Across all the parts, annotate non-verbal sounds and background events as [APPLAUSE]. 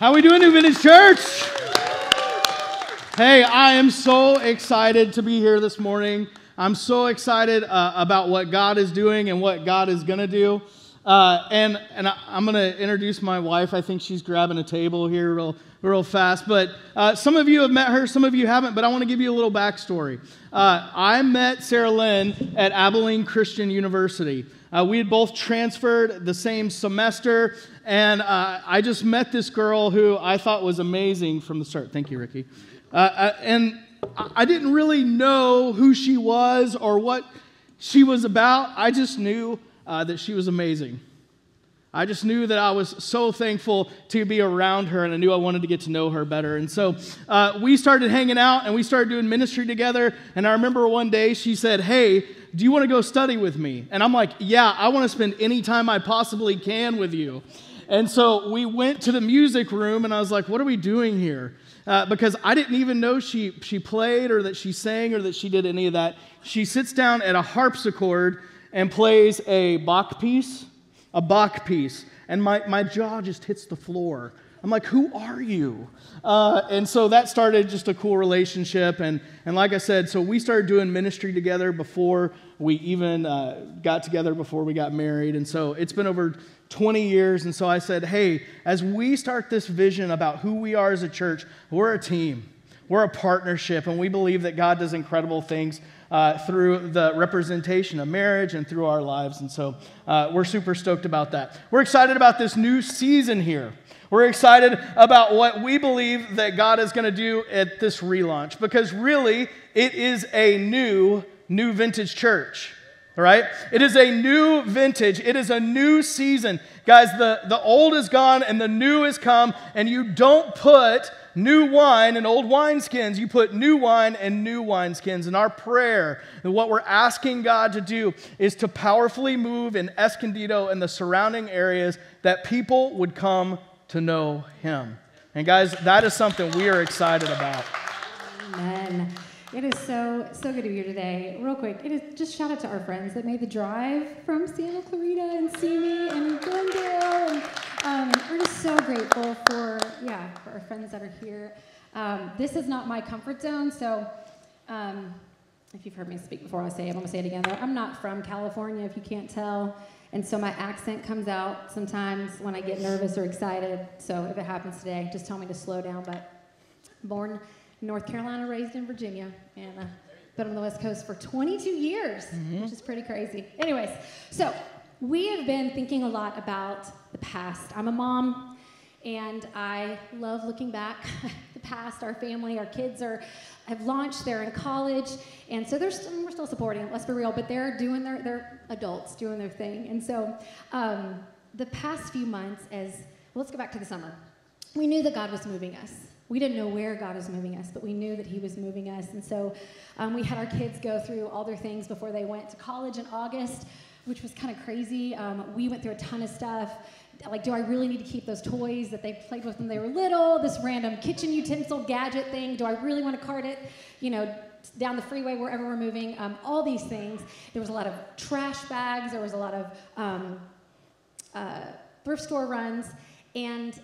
How we doing, New Vintage Church? Hey, I am so excited to be here this morning. I'm so excited uh, about what God is doing and what God is going to do. Uh, and and I, am going to introduce my wife. I think she's grabbing a table here real, real fast. But uh, some of you have met her, some of you haven't. But I want to give you a little backstory. Uh, I met Sarah Lynn at Abilene Christian University. Uh, we had both transferred the same semester, and uh, I just met this girl who I thought was amazing from the start. Thank you, Ricky. Uh, uh and I didn't really know who she was or what she was about. I just knew uh, that she was amazing. I just knew that I was so thankful to be around her, and I knew I wanted to get to know her better. And so uh, we started hanging out and we started doing ministry together. And I remember one day she said, Hey, do you want to go study with me? And I'm like, Yeah, I want to spend any time I possibly can with you. And so we went to the music room, and I was like, What are we doing here? Uh, because I didn't even know she, she played or that she sang or that she did any of that. She sits down at a harpsichord and plays a Bach piece a Bach piece, and my, my jaw just hits the floor. I'm like, who are you? Uh, and so that started just a cool relationship. And, and like I said, so we started doing ministry together before we even uh, got together, before we got married. And so it's been over 20 years. And so I said, hey, as we start this vision about who we are as a church, we're a team, we're a partnership, and we believe that God does incredible things uh, through the representation of marriage and through our lives. And so uh, we're super stoked about that. We're excited about this new season here. We're excited about what we believe that God is going to do at this relaunch because really it is a new, new vintage church. All right? It is a new vintage. It is a new season. Guys, the, the old is gone and the new has come, and you don't put new wine in old wineskins. You put new wine in new wineskins. And our prayer, and what we're asking God to do, is to powerfully move in Escondido and the surrounding areas that people would come to know Him. And guys, that is something we are excited about. Amen. It is so so good to be here today. Real quick, it is just shout out to our friends that made the drive from Santa Clarita and Simi and Glendale. And um, we're just so grateful for yeah for our friends that are here. Um, this is not my comfort zone, so um, if you've heard me speak before, I'll say it. I'm gonna say it again. Though I'm not from California, if you can't tell, and so my accent comes out sometimes when I get nervous or excited. So if it happens today, just tell me to slow down. But born North Carolina, raised in Virginia, and uh, been on the West Coast for 22 years, mm-hmm. which is pretty crazy. Anyways, so we have been thinking a lot about the past. I'm a mom, and I love looking back [LAUGHS] the past. Our family, our kids are have launched. They're in college, and so they're we're still supporting. Let's be real, but they're doing their they're adults doing their thing. And so um, the past few months, as well, let's go back to the summer. We knew that God was moving us we didn't know where God was moving us, but we knew that He was moving us. And so um, we had our kids go through all their things before they went to college in August, which was kind of crazy. Um, we went through a ton of stuff. Like, do I really need to keep those toys that they played with when they were little? This random kitchen utensil gadget thing? Do I really want to cart it, you know, down the freeway wherever we're moving? Um, all these things. There was a lot of trash bags. There was a lot of um, uh, thrift store runs. And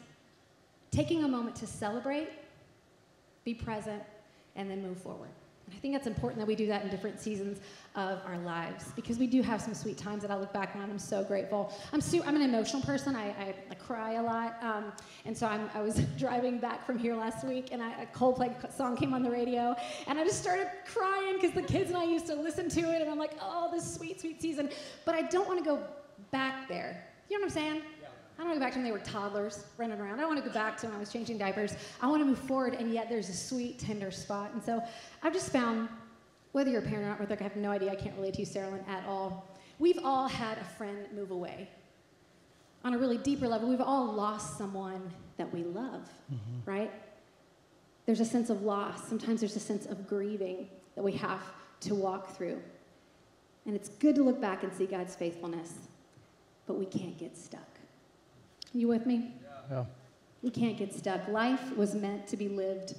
taking a moment to celebrate, be present, and then move forward. I think that's important that we do that in different seasons of our lives because we do have some sweet times that I look back on. I'm so grateful. I'm, I'm an emotional person. I, I, I cry a lot. Um, and so I'm, i was [LAUGHS] driving back from here last week and I, a Coldplay song came on the radio and I just started crying because the kids and I used to listen to it and I'm like, oh, this sweet, sweet season. But I don't want to go back there. You know what I'm saying? I don't want to go back to when they were toddlers running around. I don't want to go back to when I was changing diapers. I want to move forward, and yet there's a sweet, tender spot. And so I've just found, whether you're a parent or not, whether I have no idea, I can't relate to you, Sarah Lynn, at all. We've all had a friend move away. On a really deeper level, we've all lost someone that we love, mm-hmm. right? There's a sense of loss. Sometimes there's a sense of grieving that we have to walk through. And it's good to look back and see God's faithfulness, but we can't get stuck. You with me? Yeah. We can't get stuck. Life was meant to be lived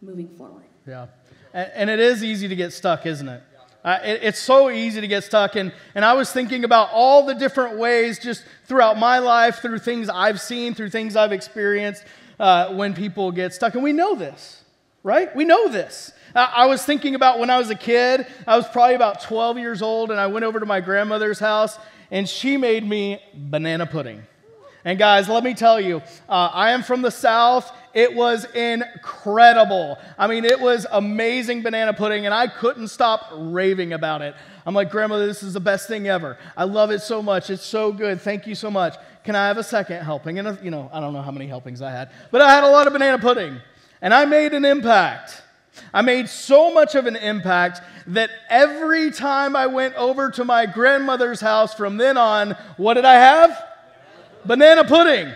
moving forward. Yeah. And, and it is easy to get stuck, isn't it? Uh, it, it's so easy to get stuck. And, and I was thinking about all the different ways just throughout my life, through things I've seen, through things I've experienced, uh, when people get stuck. And we know this, right? We know this. I was thinking about when I was a kid, I was probably about 12 years old, and I went over to my grandmother's house, and she made me banana pudding. And guys, let me tell you, uh, I am from the South. It was incredible. I mean, it was amazing banana pudding, and I couldn't stop raving about it. I'm like, Grandmother, this is the best thing ever. I love it so much. It's so good. Thank you so much. Can I have a second helping? And, you know, I don't know how many helpings I had, but I had a lot of banana pudding, and I made an impact. I made so much of an impact that every time I went over to my grandmother's house from then on, what did I have? Banana pudding.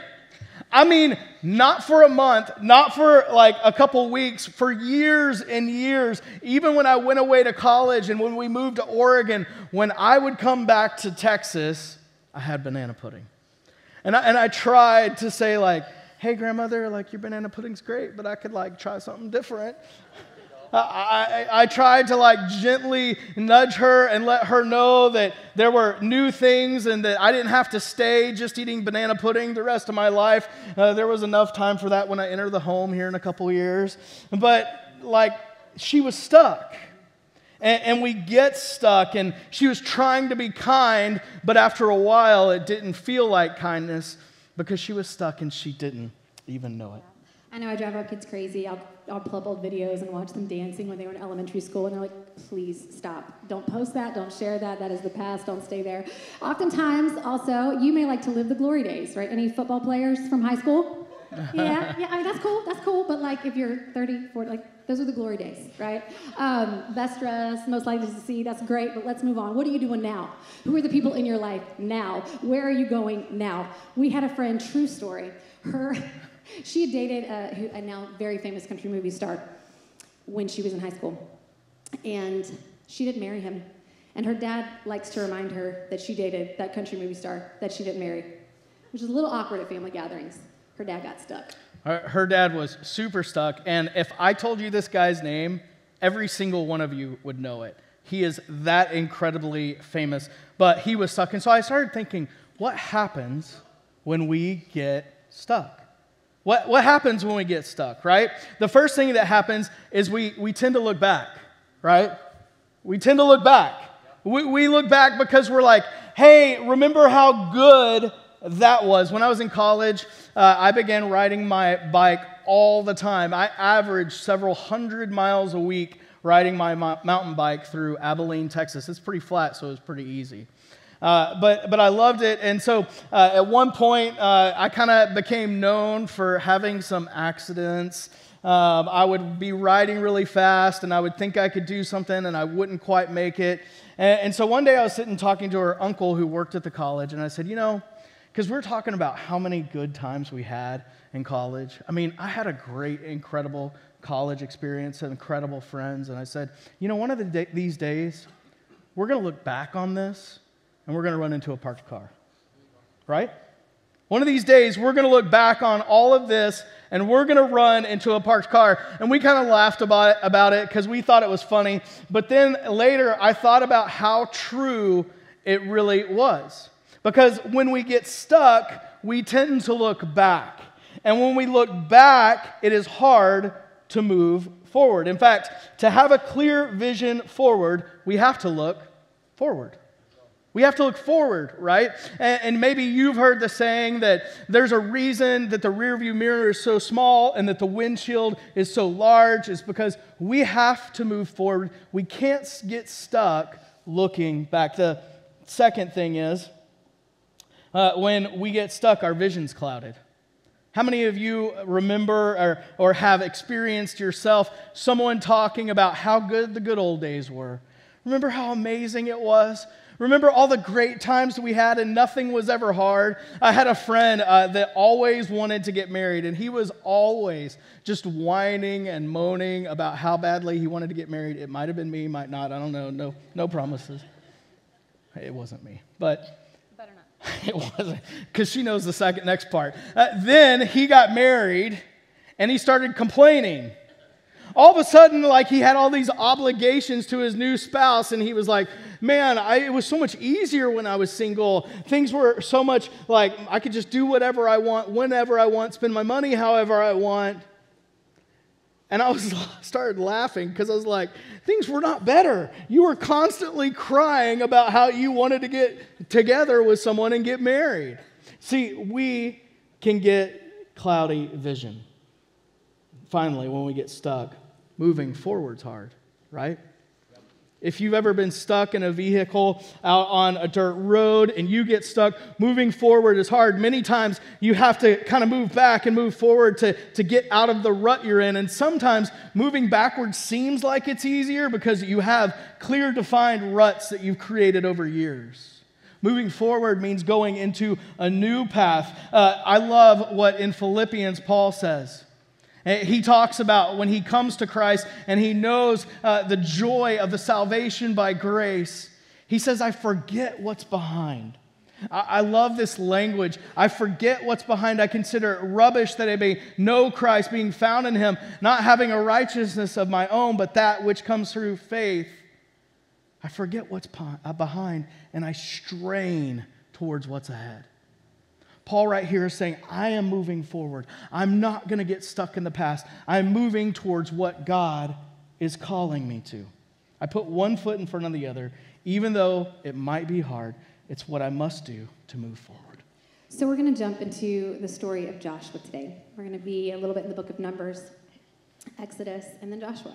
I mean, not for a month, not for like a couple weeks, for years and years. Even when I went away to college and when we moved to Oregon, when I would come back to Texas, I had banana pudding. And I, and I tried to say, like, hey, grandmother, like, your banana pudding's great, but I could like try something different. I, I, tried to like gently nudge her and let her know that there were new things and that I didn't have to stay just eating banana pudding the rest of my life. Uh, there was enough time for that when I enter the home here in a couple years. But like, she was stuck. And, and we get stuck, and she was trying to be kind, but after a while, it didn't feel like kindness because she was stuck and she didn't even know it. I know I drive our kids crazy. I'll, I'll pull up old videos and watch them dancing when they were in elementary school, and they're like, please stop. Don't post that. Don't share that. That is the past. Don't stay there. Oftentimes, also, you may like to live the glory days, right? Any football players from high school? [LAUGHS] yeah, yeah, I mean, that's cool, that's cool, but like if you're 30, 40, like those are the glory days, right? Um, best dress, most likely to see, that's great, but let's move on. What are you doing now? Who are the people in your life now? Where are you going now? We had a friend, true story, her she dated a, a now very famous country movie star when she was in high school. And she didn't marry him. And her dad likes to remind her that she dated that country movie star that she didn't marry, which is a little awkward at family gatherings. Her dad got stuck. Her dad was super stuck. And if I told you this guy's name, every single one of you would know it. He is that incredibly famous. But he was stuck. And so I started thinking, what happens when we get stuck? What, what happens when we get stuck, right? The first thing that happens is we, we tend to look back, right? We tend to look back. We, we look back because we're like, hey, remember how good that was. When I was in college, uh, I began riding my bike all the time. I averaged several hundred miles a week riding my mountain bike through Abilene, Texas. It's pretty flat, so it was pretty easy. Uh, but, but I loved it. And so uh, at one point, uh, I kind of became known for having some accidents. Um, I would be riding really fast and I would think I could do something and I wouldn't quite make it. And, and so one day I was sitting talking to her uncle who worked at the college, and I said, You know, because we're talking about how many good times we had in college. I mean, I had a great, incredible college experience and incredible friends. And I said, You know, one of the day- these days, we're going to look back on this and we're going to run into a parked car. Right? One of these days, we're going to look back on all of this and we're going to run into a parked car. And we kind of laughed about it about it because we thought it was funny. But then later, I thought about how true it really was. Because when we get stuck, we tend to look back. And when we look back, it is hard to move forward. In fact, to have a clear vision forward, we have to look forward. We have to look forward, right? And, maybe you've heard the saying that there's a reason that the rearview mirror is so small and that the windshield is so large. Is because we have to move forward. We can't get stuck looking back. The second thing is uh, when we get stuck, our vision's clouded. How many of you remember or, or have experienced yourself someone talking about how good the good old days were? Remember how amazing it was? Remember all the great times we had and nothing was ever hard? I had a friend uh, that always wanted to get married, and he was always just whining and moaning about how badly he wanted to get married. It might have been me, might not. I don't know. No, no promises. It wasn't me. But [LAUGHS] it wasn't, because she knows the second next part. Uh, then he got married and he started complaining. All of a sudden, like he had all these obligations to his new spouse, and he was like, Man, I, it was so much easier when I was single. Things were so much like I could just do whatever I want, whenever I want, spend my money however I want. And I was [LAUGHS] started laughing because I was like, things were not better. You were constantly crying about how you wanted to get together with someone and get married. See, we can get cloudy vision. Finally, when we get stuck, moving forward's hard, right? If you've ever been stuck in a vehicle out on a dirt road and you get stuck, moving forward is hard. Many times you have to kind of move back and move forward to, to get out of the rut you're in. And sometimes moving backwards seems like it's easier because you have clear, defined ruts that you've created over years. Moving forward means going into a new path. Uh, I love what in Philippians Paul says. Eh, he talks about when he comes to Christ and he knows uh, the joy of the salvation by grace. He says, I forget what's behind. I, I love this language. I forget what's behind. I consider it rubbish that I may know Christ, being found in him, not having a righteousness of my own, but that which comes through faith. I forget what's uh, behind and I strain towards what's ahead. Paul, right here, is saying, I am moving forward. I'm not going to get stuck in the past. I'm moving towards what God is calling me to. I put one foot in front of the other, even though it might be hard. It's what I must do to move forward. So, we're going to jump into the story of Joshua today. We're going to be a little bit in the book of Numbers, Exodus, and then Joshua.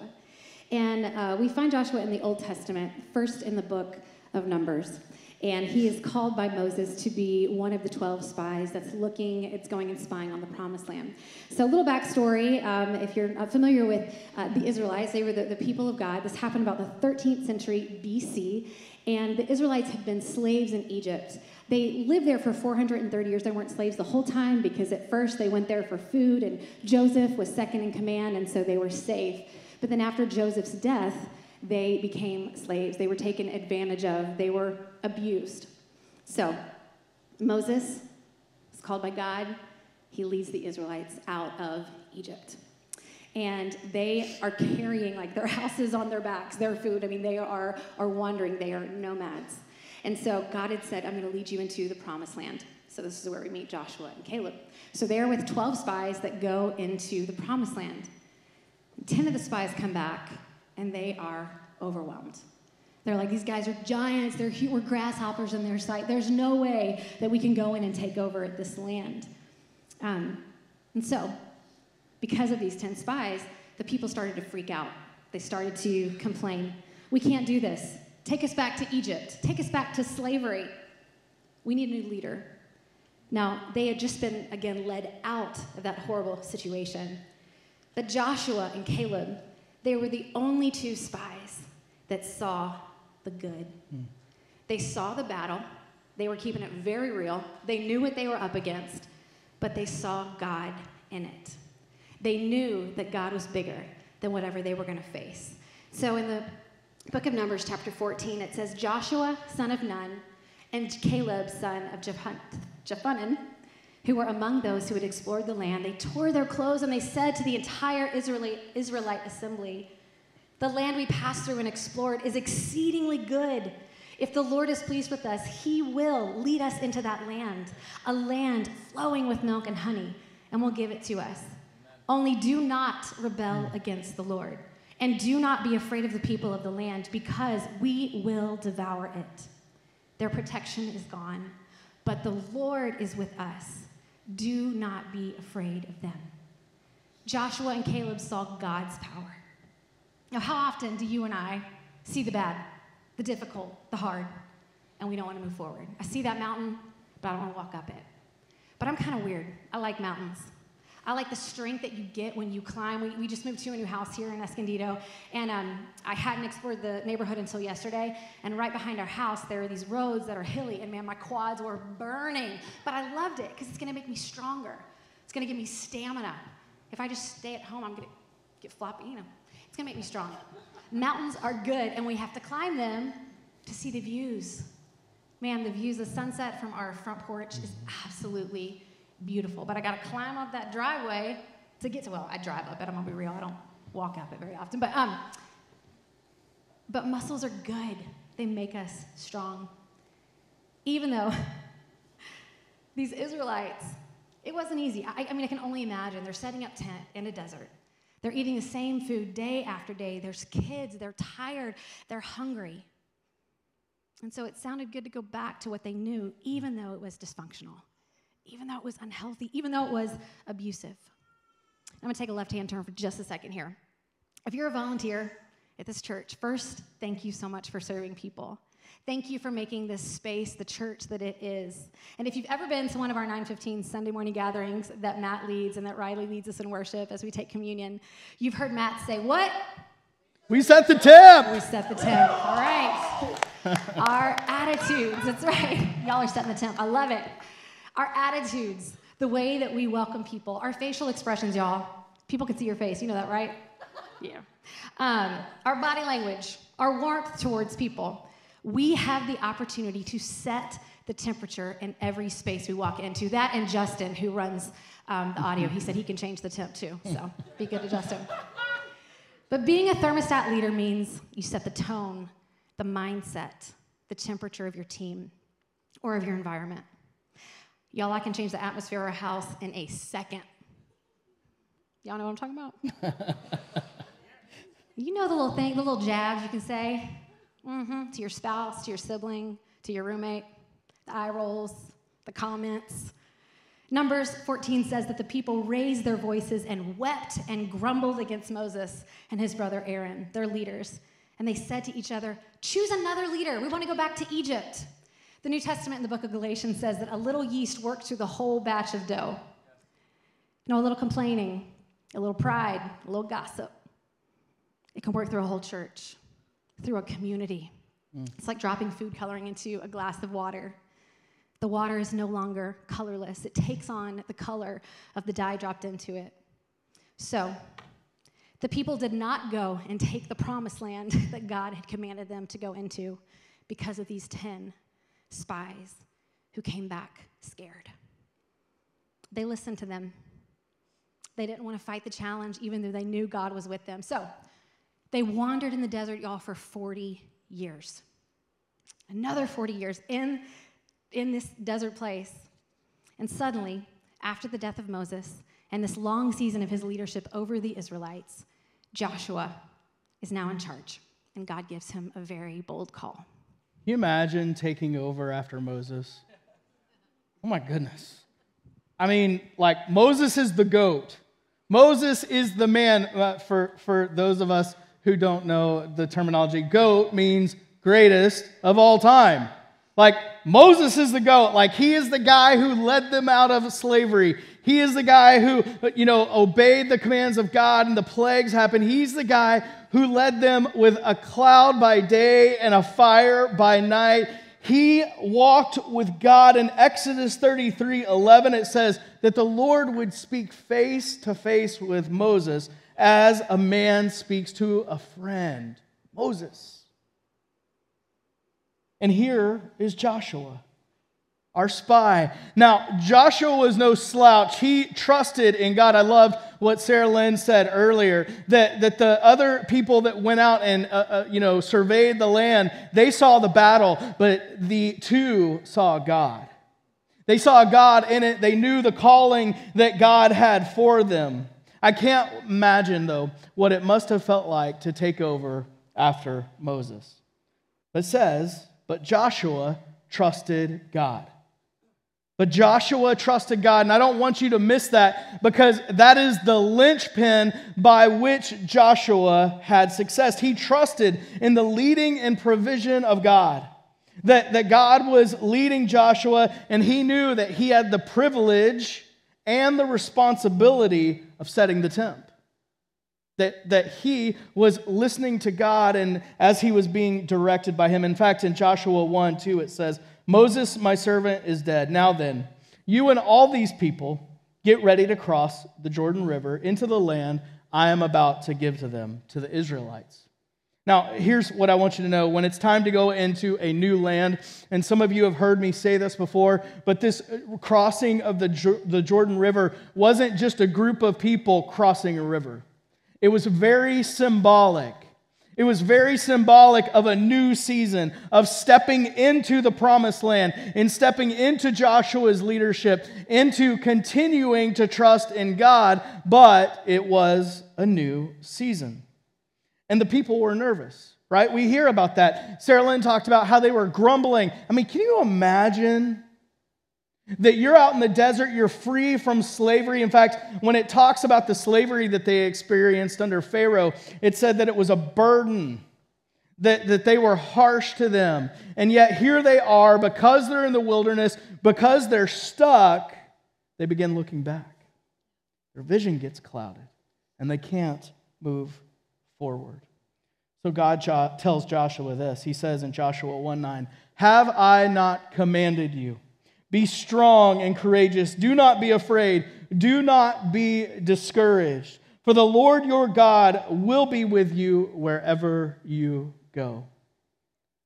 And uh, we find Joshua in the Old Testament, first in the book of Numbers. And he is called by Moses to be one of the 12 spies that's looking, it's going and spying on the promised land. So, a little backstory um, if you're familiar with uh, the Israelites, they were the, the people of God. This happened about the 13th century BC, and the Israelites had been slaves in Egypt. They lived there for 430 years. They weren't slaves the whole time because at first they went there for food, and Joseph was second in command, and so they were safe. But then after Joseph's death, they became slaves. They were taken advantage of, they were abused. So, Moses is called by God. He leads the Israelites out of Egypt. And they are carrying like their [LAUGHS] houses on their backs, their food. I mean, they are, are wandering, they are nomads. And so God had said, I'm going to lead you into the promised land. So this is where we meet Joshua and Caleb. So they're with 12 spies that go into the promised land. 10 of the spies come back and they are overwhelmed. They're like, these guys are giants, they're we're grasshoppers in their sight. There's no way that we can go in and take over this land. Um, and so, because of these 10 spies, the people started to freak out. They started to complain. We can't do this. Take us back to Egypt. Take us back to slavery. We need a new leader. Now, they had just been, again, led out of that horrible situation. But Joshua and Caleb, they were the only two spies that saw the good. Mm. They saw the battle, they were keeping it very real, they knew what they were up against, but they saw God in it. They knew that God was bigger than whatever they were going to face. So in the book of Numbers, chapter 14, it says Joshua, son of Nun, and Caleb, son of Jephunneh, who were among those who had explored the land, they tore their clothes and they said to the entire Israelite, Israelite assembly, The land we passed through and explored is exceedingly good. If the Lord is pleased with us, he will lead us into that land, a land flowing with milk and honey, and will give it to us. Only do not rebel against the Lord, and do not be afraid of the people of the land, because we will devour it. Their protection is gone, but the Lord is with us do not be afraid of them. Joshua and Caleb saw God's power. Now, how often do you and I see the bad, the difficult, the hard, and we don't want to move forward? I see that mountain, but I don't want to walk up it. But I'm kind of weird. I like mountains. I like the strength that you get when you climb. We, we just moved to a new house here in Escondido, and um, I hadn't explored the neighborhood until yesterday. And right behind our house, there are these roads that are hilly, and man, my quads were burning. But I loved it because it's going to make me stronger. It's going to give me stamina. If I just stay at home, I'm going to get floppy. You know, it's to make me strong. Mountains are good, and we have to climb them to see the views. Man, the views, the sunset from our front porch is absolutely beautiful. But I got to climb up that driveway to get to, well, I drive up it, I'm to be real. I don't walk up it very often. But, um, but muscles are good, they make us strong. Even though [LAUGHS] these Israelites, it wasn't easy. I, I mean, I can only imagine. They're setting up tent in a desert. They're eating the same food day after day. There's kids, they're tired, they're hungry. And so it sounded good to go back to what they knew, even though it was dysfunctional, even though it was unhealthy, even though it was abusive. I'm gonna take a left hand turn for just a second here. If you're a volunteer at this church, first, thank you so much for serving people. Thank you for making this space the church that it is. And if you've ever been to one of our 915 Sunday morning gatherings that Matt leads and that Riley leads us in worship as we take communion, you've heard Matt say, What? We set the temp. We set the temp. All right. [LAUGHS] our attitudes, that's right. Y'all are setting the temp. I love it. Our attitudes, the way that we welcome people, our facial expressions, y'all. People can see your face. You know that, right? Yeah. Um, our body language, our warmth towards people. We have the opportunity to set the temperature in every space we walk into. That and Justin, who runs um, the audio, he said he can change the temp too. So be good to Justin. But being a thermostat leader means you set the tone, the mindset, the temperature of your team or of your environment. Y'all, I can change the atmosphere of a house in a second. Y'all know what I'm talking about? [LAUGHS] you know the little thing, the little jabs you can say mm-hmm, to your spouse, to your sibling, to your roommate, the eye rolls, the comments. Numbers 14 says that the people raised their voices and wept and grumbled against Moses and his brother Aaron, their leaders. And they said to each other, Choose another leader. We want to go back to Egypt. The New Testament in the book of Galatians says that a little yeast worked through the whole batch of dough. You know, a little complaining, a little pride, a little gossip. It can work through a whole church, through a community. Mm. It's like dropping food coloring into a glass of water. The water is no longer colorless, it takes on the color of the dye dropped into it. So, the people did not go and take the promised land [LAUGHS] that God had commanded them to go into because of these 10 spies who came back scared. They listened to them. They didn't want to fight the challenge, even though they knew God was with them. So they wandered in the desert, y'all, for 40 years. Another 40 years in, in this desert place. And suddenly, after the death of Moses, and this long season of his leadership over the Israelites, Joshua is now in charge, and God gives him a very bold call. Can you imagine taking over after Moses? Oh my goodness. I mean, like, Moses is the goat. Moses is the man, uh, for, for those of us who don't know the terminology, goat means greatest of all time. Like Moses is the goat. Like he is the guy who led them out of slavery. He is the guy who, you know, obeyed the commands of God and the plagues happened. He's the guy who led them with a cloud by day and a fire by night. He walked with God in Exodus 33 11. It says that the Lord would speak face to face with Moses as a man speaks to a friend. Moses. And here is Joshua, our spy. Now, Joshua was no slouch. He trusted in God. I loved what Sarah Lynn said earlier that, that the other people that went out and uh, uh, you know surveyed the land, they saw the battle, but the two saw God. They saw God in it. They knew the calling that God had for them. I can't imagine, though, what it must have felt like to take over after Moses. It says, but Joshua trusted God. But Joshua trusted God, and I don't want you to miss that because that is the linchpin by which Joshua had success. He trusted in the leading and provision of God. That, that God was leading Joshua, and he knew that he had the privilege and the responsibility of setting the temp that, that he was listening to God and as he was being directed by him. In fact, in Joshua 1 2, it says, Moses, my servant, is dead. Now then, you and all these people get ready to cross the Jordan River into the land I am about to give to them, to the Israelites. Now, here's what I want you to know. When it's time to go into a new land, and some of you have heard me say this before, but this uh, crossing of the, the Jordan River wasn't just a group of people crossing a river. It was very symbolic. It was very symbolic of a new season, of stepping into the promised land, in stepping into Joshua's leadership, into continuing to trust in God, but it was a new season. And the people were nervous, right? We hear about that. Sarah Lynn talked about how they were grumbling. I mean, can you imagine that you're out in the desert, you're free from slavery. In fact, when it talks about the slavery that they experienced under Pharaoh, it said that it was a burden, that, that they were harsh to them. And yet here they are, because they're in the wilderness, because they're stuck, they begin looking back. Their vision gets clouded, and they can't move forward. So God tells Joshua this. He says in Joshua 1 9, Have I not commanded you? Be strong and courageous. Do not be afraid. Do not be discouraged. For the Lord your God will be with you wherever you go.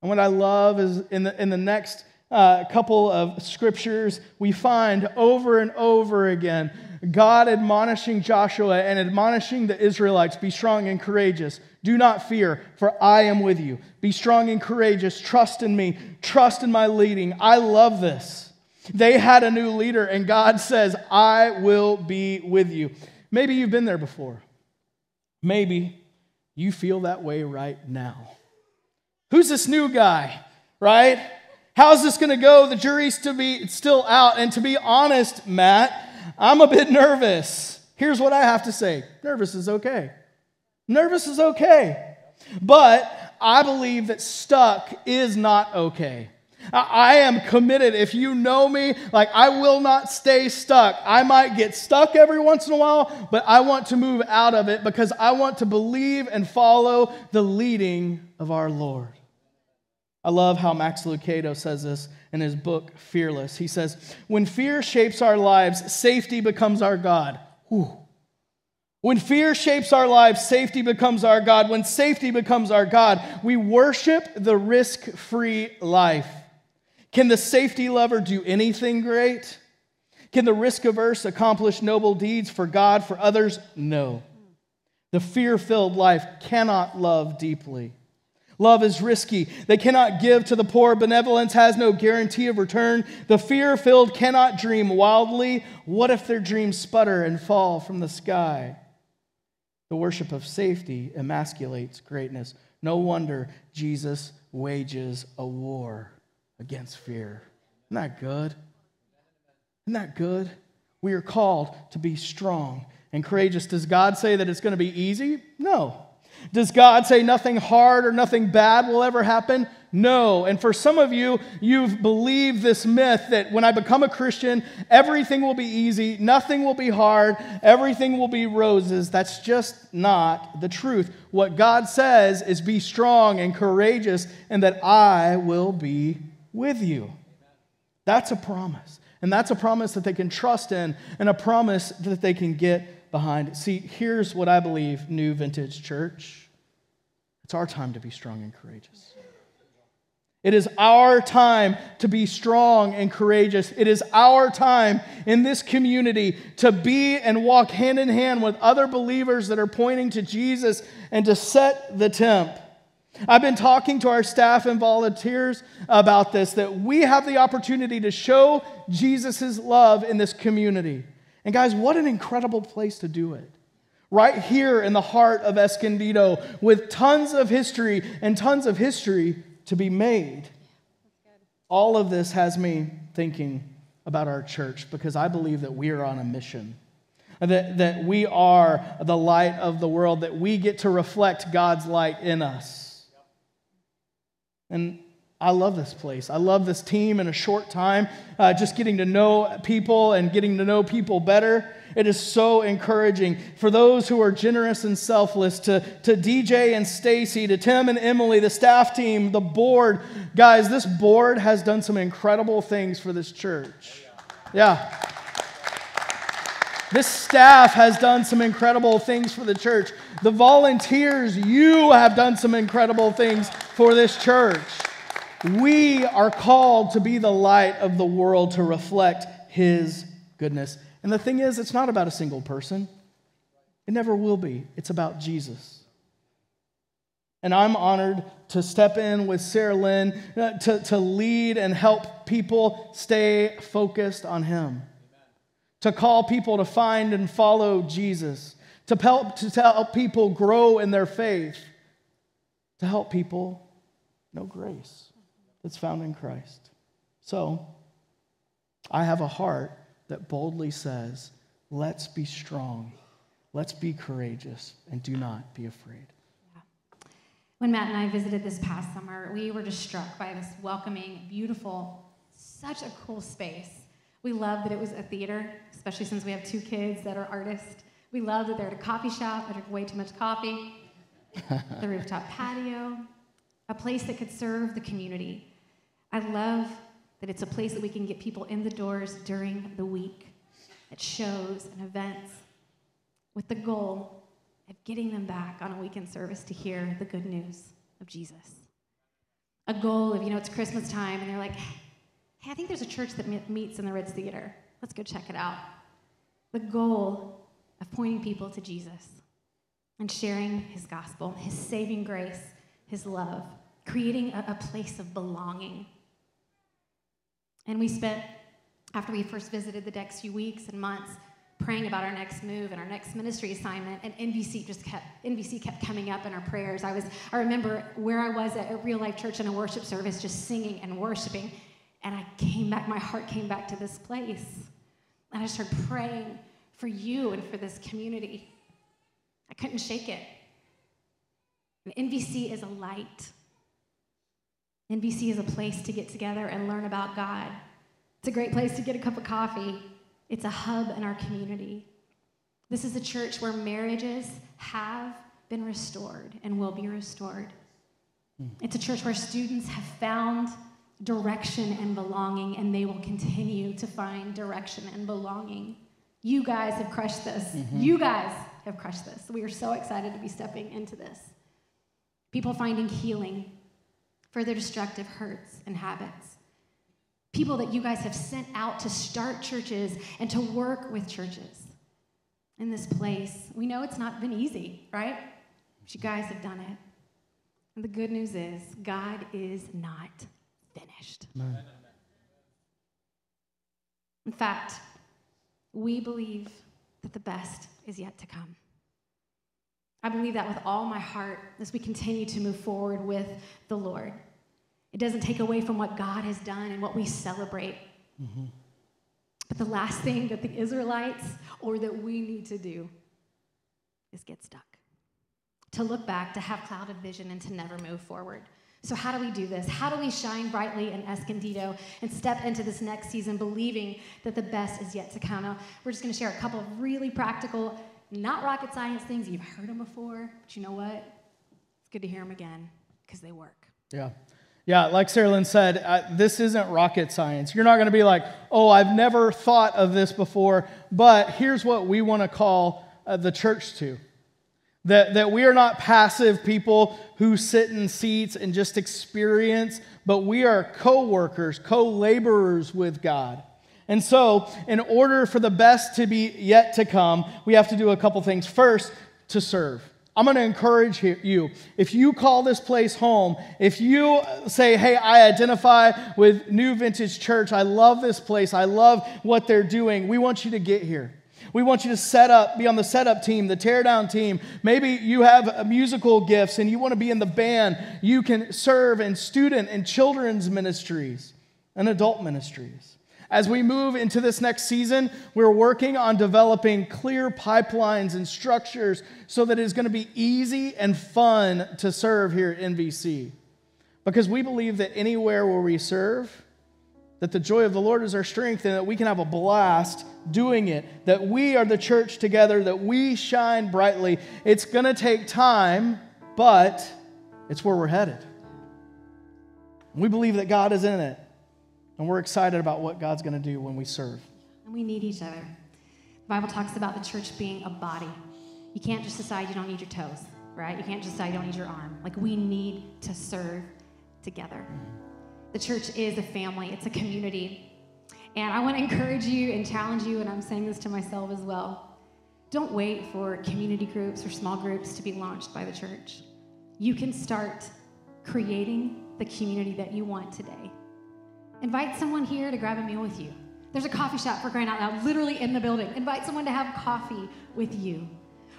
And what I love is in the, in the next uh, couple of scriptures, we find over and over again God admonishing Joshua and admonishing the Israelites be strong and courageous. Do not fear, for I am with you. Be strong and courageous. Trust in me. Trust in my leading. I love this. They had a new leader, and God says, I will be with you. Maybe you've been there before. Maybe you feel that way right now. Who's this new guy, right? How's this going to go? The jury's to be still out. And to be honest, Matt, I'm a bit nervous. Here's what I have to say nervous is okay. Nervous is okay. But I believe that stuck is not okay. I am committed. If you know me, like I will not stay stuck. I might get stuck every once in a while, but I want to move out of it because I want to believe and follow the leading of our Lord. I love how Max Lucado says this in his book, Fearless. He says, When fear shapes our lives, safety becomes our God. Whew. When fear shapes our lives, safety becomes our God. When safety becomes our God, we worship the risk free life. Can the safety lover do anything great? Can the risk averse accomplish noble deeds for God, for others? No. The fear filled life cannot love deeply. Love is risky. They cannot give to the poor. Benevolence has no guarantee of return. The fear filled cannot dream wildly. What if their dreams sputter and fall from the sky? The worship of safety emasculates greatness. No wonder Jesus wages a war against fear. Isn't that good? Isn't that good? We are called to be strong and courageous. Does God say that it's going to be easy? No. Does God say nothing hard or nothing bad will ever happen? No. And for some of you, you've believed this myth that when I become a Christian, everything will be easy, nothing will be hard, everything will be roses. That's just not the truth. What God says is be strong and courageous, and that I will be with you. That's a promise. And that's a promise that they can trust in and a promise that they can get behind. See, here's what I believe, New Vintage Church it's our time to be strong and courageous. It is our time to be strong and courageous. It is our time in this community to be and walk hand in hand with other believers that are pointing to Jesus and to set the temp. I've been talking to our staff and volunteers about this that we have the opportunity to show Jesus' love in this community. And guys, what an incredible place to do it. Right here in the heart of Escondido, with tons of history and tons of history to be made. All of this has me thinking about our church because I believe that we are on a mission. That, that we are the light of the world, that we get to reflect God's light in us. And I love this place. I love this team in a short time, uh, just getting to know people and getting to know people better. It is so encouraging for those who are generous and selfless to, to DJ and Stacy, to Tim and Emily, the staff team, the board. Guys, this board has done some incredible things for this church. Yeah. This staff has done some incredible things for the church. The volunteers, you have done some incredible things for this church. We are called to be the light of the world to reflect His goodness. And the thing is, it's not about a single person. It never will be. It's about Jesus. And I'm honored to step in with Sarah Lynn uh, to, to lead and help people stay focused on Him, to call people to find and follow Jesus, to help, to help people grow in their faith, to help people know grace that's found in Christ. So, I have a heart that boldly says, Let's be strong, let's be courageous, and do not be afraid. When Matt and I visited this past summer, we were just struck by this welcoming, beautiful, such a cool space. We loved that it was a theater, especially since we have two kids that are artists. We loved that they're at a coffee shop. I drink way too much coffee. [LAUGHS] the rooftop patio, a place that could serve the community. I love that it's a place that we can get people in the doors during the week at shows and events with the goal of getting them back on a weekend service to hear the good news of Jesus. A goal of, you know, it's Christmas time and they're like, hey, I think there's a church that meets in the Ritz Theater. Let's go check it out. The goal of pointing people to Jesus and sharing his gospel, his saving grace, his love, creating a, a place of belonging and we spent, after we first visited the next few weeks and months, praying about our next move and our next ministry assignment and NVC just kept NVC kept coming up in our prayers. I was I remember where I was at a real life church in a worship service just singing and worshiping and I came back my heart came back to this place. And I started praying for you and for this community. I couldn't shake it. And is a light. NVC is a place to get together and learn about God. It's a great place to get a cup of coffee. It's a hub in our community. This is a church where marriages have been restored and will be restored. It's a church where students have found direction and belonging, and they will continue to find direction and belonging. You guys have crushed this. Mm-hmm. You guys have crushed this. We are so excited to be stepping into this. People finding healing for their destructive hurts and habits. People that you guys have sent out to start churches and to work with churches in this place. We know it's not been easy, right? But you guys have done it. And the good news is, God is not finished. Amen. In fact, we believe that the best is yet to come. I believe that with all my heart as we continue to move forward with the Lord. It doesn't take away from what God has done and what we celebrate. Mm-hmm. But the last thing that the Israelites or that we need to do is get stuck. To look back, to have clouded vision, and to never move forward. So, how do we do this? How do we shine brightly in Escondido and step into this next season believing that the best is yet to come? Now, we're just going to share a couple of really practical not rocket science things. You've heard them before, but you know what? It's good to hear them again because they work. Yeah. Yeah, like Sarah Lynn said, uh, this isn't rocket science. You're not going to be like, oh, I've never thought of this before, but here's what we want to call uh, the church to. That, that we are not passive people who sit in seats and just experience, but we are co workers, co laborers with God. And so, in order for the best to be yet to come, we have to do a couple things. First, to serve. I'm going to encourage you. If you call this place home, if you say, hey, I identify with New Vintage Church, I love this place, I love what they're doing, we want you to get here. We want you to set up, be on the setup team, the teardown team. Maybe you have musical gifts and you want to be in the band. You can serve in student and children's ministries and adult ministries. As we move into this next season, we're working on developing clear pipelines and structures so that it's going to be easy and fun to serve here at NVC. Because we believe that anywhere where we serve, that the joy of the Lord is our strength and that we can have a blast doing it, that we are the church together, that we shine brightly. It's going to take time, but it's where we're headed. We believe that God is in it. And we're excited about what God's going to do when we serve. And we need each other. The Bible talks about the church being a body. You can't just decide you don't need your toes, right? You can't just decide you don't need your arm. Like, we need to serve together. The church is a family, it's a community. And I want to encourage you and challenge you, and I'm saying this to myself as well, Don't wait for community groups or small groups to be launched by the church. You can start creating the community that you want today. Invite someone here to grab a meal with you. There's a coffee shop for crying out loud, literally in the building. Invite someone to have coffee with you.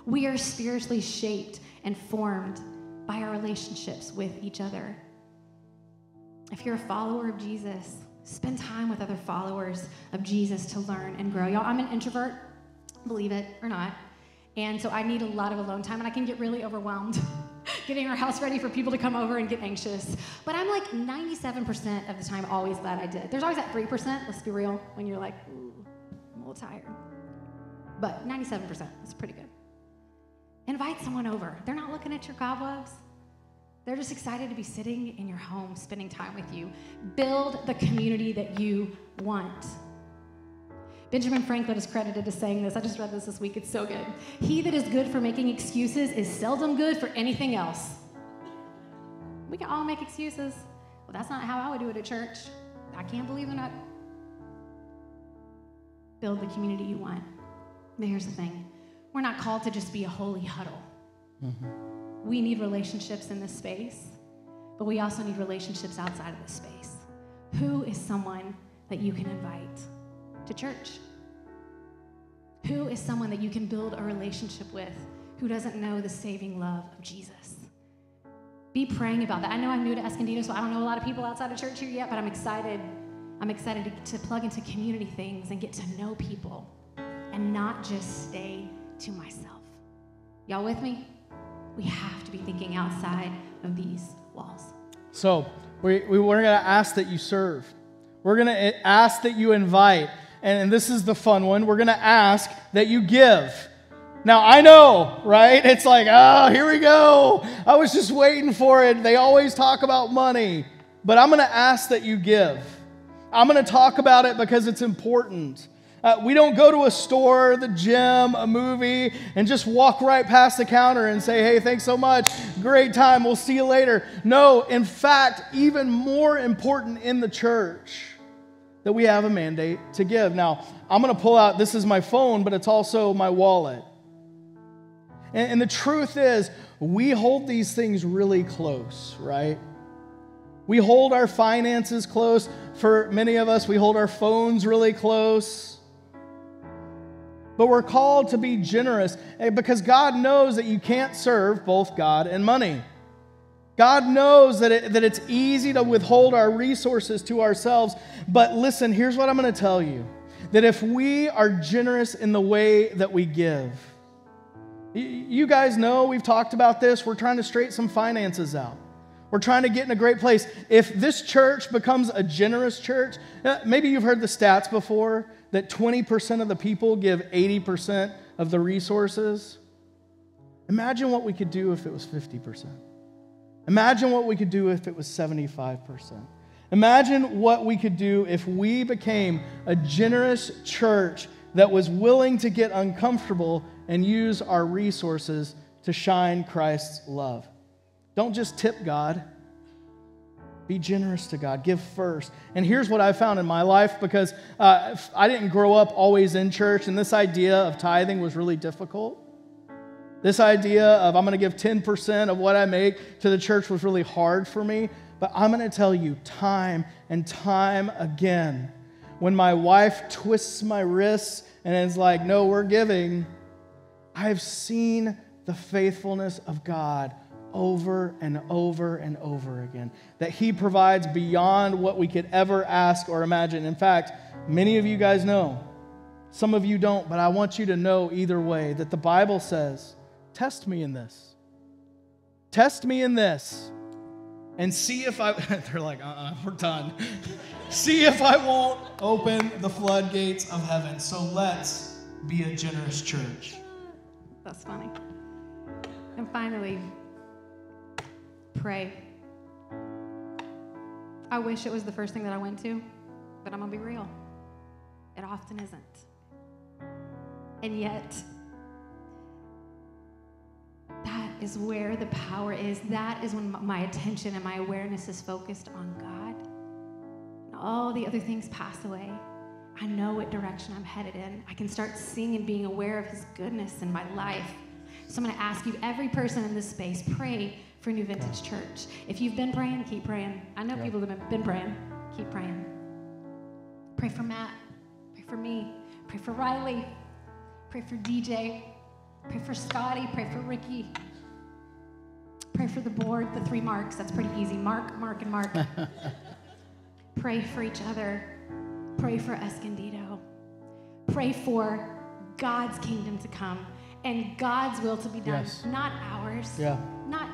We are spiritually shaped and formed by our relationships with each other. If you're a follower of Jesus, spend time with other followers of Jesus to learn and grow. Y'all, I'm an introvert, believe it or not. And so I need a lot of alone time, and I can get really overwhelmed [LAUGHS] [LAUGHS] getting our house ready for people to come over and get anxious. But I'm like 97% of the time always glad I did. There's always that 3%, let's be real, when you're like, ooh, I'm a little tired. But 97% is pretty good. Invite someone over. They're not looking at your cobwebs. They're just excited to be sitting in your home, spending time with you. Build the community that you want. Benjamin Franklin is credited as saying this. I just read this this week. It's so good. He that is good for making excuses is seldom good for anything else. We can all make excuses. Well, that's not how I would do it at church. I can't believe they're not. Build the community you want. But here's the thing we're not called to just be a holy huddle. Mm-hmm. We need relationships in this space, but we also need relationships outside of this space. Who is someone that you can invite? To church? Who is someone that you can build a relationship with who doesn't know the saving love of Jesus? Be praying about that. I know I'm new to Escondido, so I don't know a lot of people outside of church here yet, but I'm excited. I'm excited to, to plug into community things and get to know people and not just stay to myself. Y'all with me? We have to be thinking outside of these walls. So, we, we, we're going to ask that you serve. We're going to eh, ask that you invite and this is the fun one. We're going to ask that you give. Now, I know, right? It's like, oh, here we go. I was just waiting for it. They always talk about money. But I'm going to ask that you give. I'm going to talk about it because it's important. Uh, we don't go to a store, the gym, a movie, and just walk right past the counter and say, hey, thanks so much. Great time. We'll see you later. No, in fact, even more important in the church that we have a mandate to give. Now, I'm going to pull out this is my phone, but it's also my wallet. And, and, the truth is, we hold these things really close, right? We hold our finances close. For many of us, we hold our phones really close. But we're called to be generous eh, because God knows that you can't serve both God and money. God knows that, it, that it's easy to withhold our resources to ourselves. But listen, here's what I'm going to tell you that if we are generous in the way that we give, you guys know we've talked about this. We're trying to straighten some finances out. We're trying to get in a great place. If this church becomes a generous church, uh, maybe you've heard the stats before that 20% of the people give 80% of the resources. Imagine what we could do if it was 50%. Imagine what we could do if it was 75%. Imagine what we could do if we became a generous church that was willing to get uncomfortable and use our resources to shine Christ's love. Don't just tip God. Be generous to God. Give first. And here's what I found in my life because uh, I didn't grow up always in church, and this idea of tithing was really difficult. This idea of I'm going to give 10% of what I make to the church was really hard for me. But I'm going to tell you time and time again when my wife twists my wrists and is like, no, we're giving, I've seen the faithfulness of God over and over and over again. That He provides beyond what we could ever ask or imagine. In fact, many of you guys know, some of you don't, but I want you to know either way that the Bible says, Test me in this. Test me in this. And see if I, [LAUGHS] they're like, uh uh-uh, uh, we are done. [LAUGHS] see if I won't open the floodgates of heaven. So let's be a generous church. That's funny. And finally, pray. I wish it was the first thing that I went to, but I'm going to be real. It often isn't. And yet, that is where the power is. That is when my attention and my awareness is focused on God. And all the other things pass away. I know what direction I'm headed in. I can start seeing and being aware of His goodness in my life. So I'm going to ask you, every person in this space, pray for New Vintage Church. If you've been praying, keep praying. I know Yeah. people have been praying. Keep praying. Pray for Matt. Pray for me. Pray for Riley. Pray for DJ. Pray for Scotty. Pray for Ricky. Pray for the board, the three marks. That's pretty easy. Mark, Mark, and Mark. [LAUGHS] Pray for each other. Pray for Escondido. Pray for God's kingdom to come and God's will to be done, Yes. not ours. Yeah. Not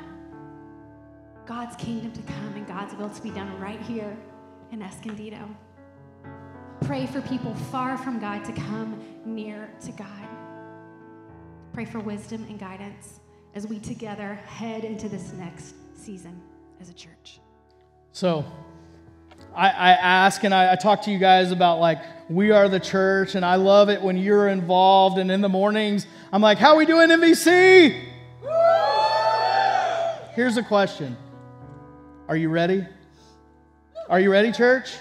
God's kingdom to come and God's will to be done right here in Escondido. Pray for people far from God to come near to God. Pray for wisdom and guidance as we together head into this next season as a church. So I, I ask and I, I talk to you guys about like we are the church, and I love it when you're involved. And in the mornings, I'm like, "How we doing, NVC?" Here's a question: Are you ready? Are you ready, church?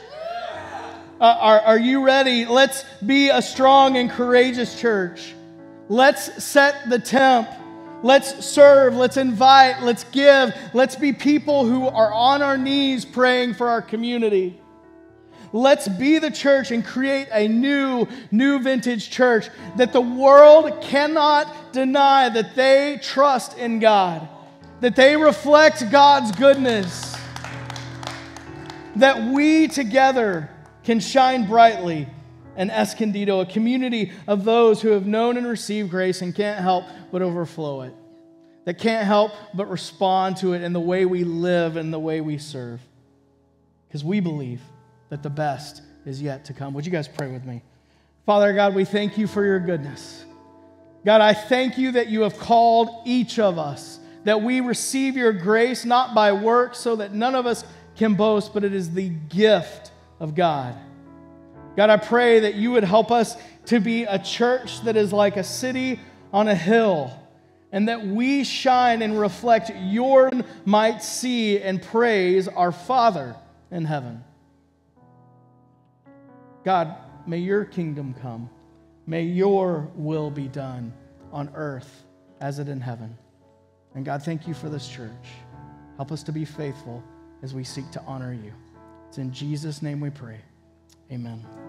Uh, are, are you ready? Let's be a strong and courageous church. Let's set the temp. Let's serve. Let's invite. Let's give. Let's be people who are on our knees praying for our community. Let's be the church and create a new, new vintage church that the world cannot deny that they trust in God, that they reflect God's goodness, that we together can shine brightly in Escondido, a community of those who have known and received grace and can't help but overflow it, that can't help but respond to it in the way we live and the way we serve. Because we believe that the best is yet to come. Would you guys pray with me? Father God, we thank you for your goodness. God, I thank you that you have called each of us, that we receive your grace not by works so that none of us can boast, but it is the gift of God. God, I pray that you would help us to be a church that is like a city on a hill, and that we shine and reflect your might see and praise our Father in heaven. God, may your kingdom come. May your will be done on earth as it in heaven. And God, thank you for this church. Help us to be faithful as we seek to honor you. It's in Jesus' name we pray. Amen.